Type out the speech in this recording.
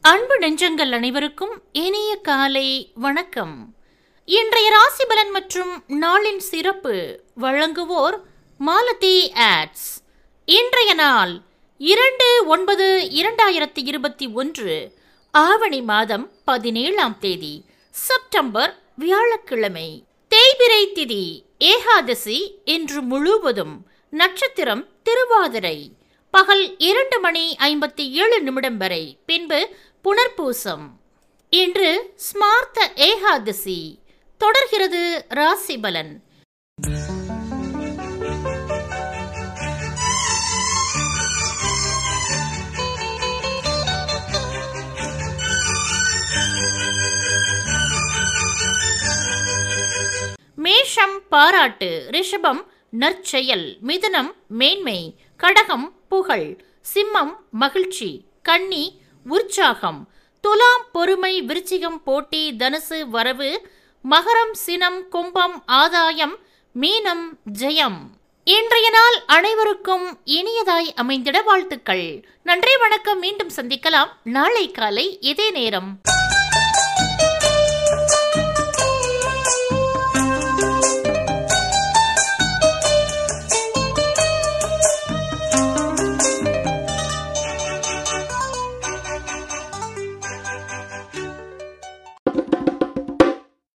அன்பு நெஞ்சங்கள் அனைவருக்கும் இனிய காலை வணக்கம். இன்றைய ராசி பலன் மற்றும் நாளின் சிறப்பு வழங்குவோர் மாலதி ஆட்ஸ். இன்றைய நாள் இரண்டு ஒன்பது இரண்டாயிரத்தி இருபத்தி ஒன்று ஆவணி மாதம் பதினேழாம் தேதி செப்டம்பர் வியாழக்கிழமை. தேய்பிரை திதி ஏகாதசி இன்று முழுவதும் நட்சத்திரம் திருவாதிரை. பகல் இரண்டு மணி ஐம்பத்தி ஏழு நிமிடம் வரை பின்பு புனர்பூசம். இன்று ஸ்மார்த்த ஏகாதசி. தொடர்கிறது ராசி மேஷம் பாராட்டு ரிஷபம் நற்செயல் மிதுனம் மேன்மை கடகம் புகழ் சிம்மம் மகிழ்ச்சி கன்னி உற்சாகம் துலாம் பொறுமை விருச்சிகம் போட்டி தனுசு வரவு மகரம் சினம் கும்பம் ஆதாயம் மீனம் ஜெயம். இன்றைய நாள் அனைவருக்கும் இனியதாய் அமைந்திட வாழ்த்துக்கள். நன்றி வணக்கம். மீண்டும் சந்திக்கலாம். நாளை காலை இதே நேரம்.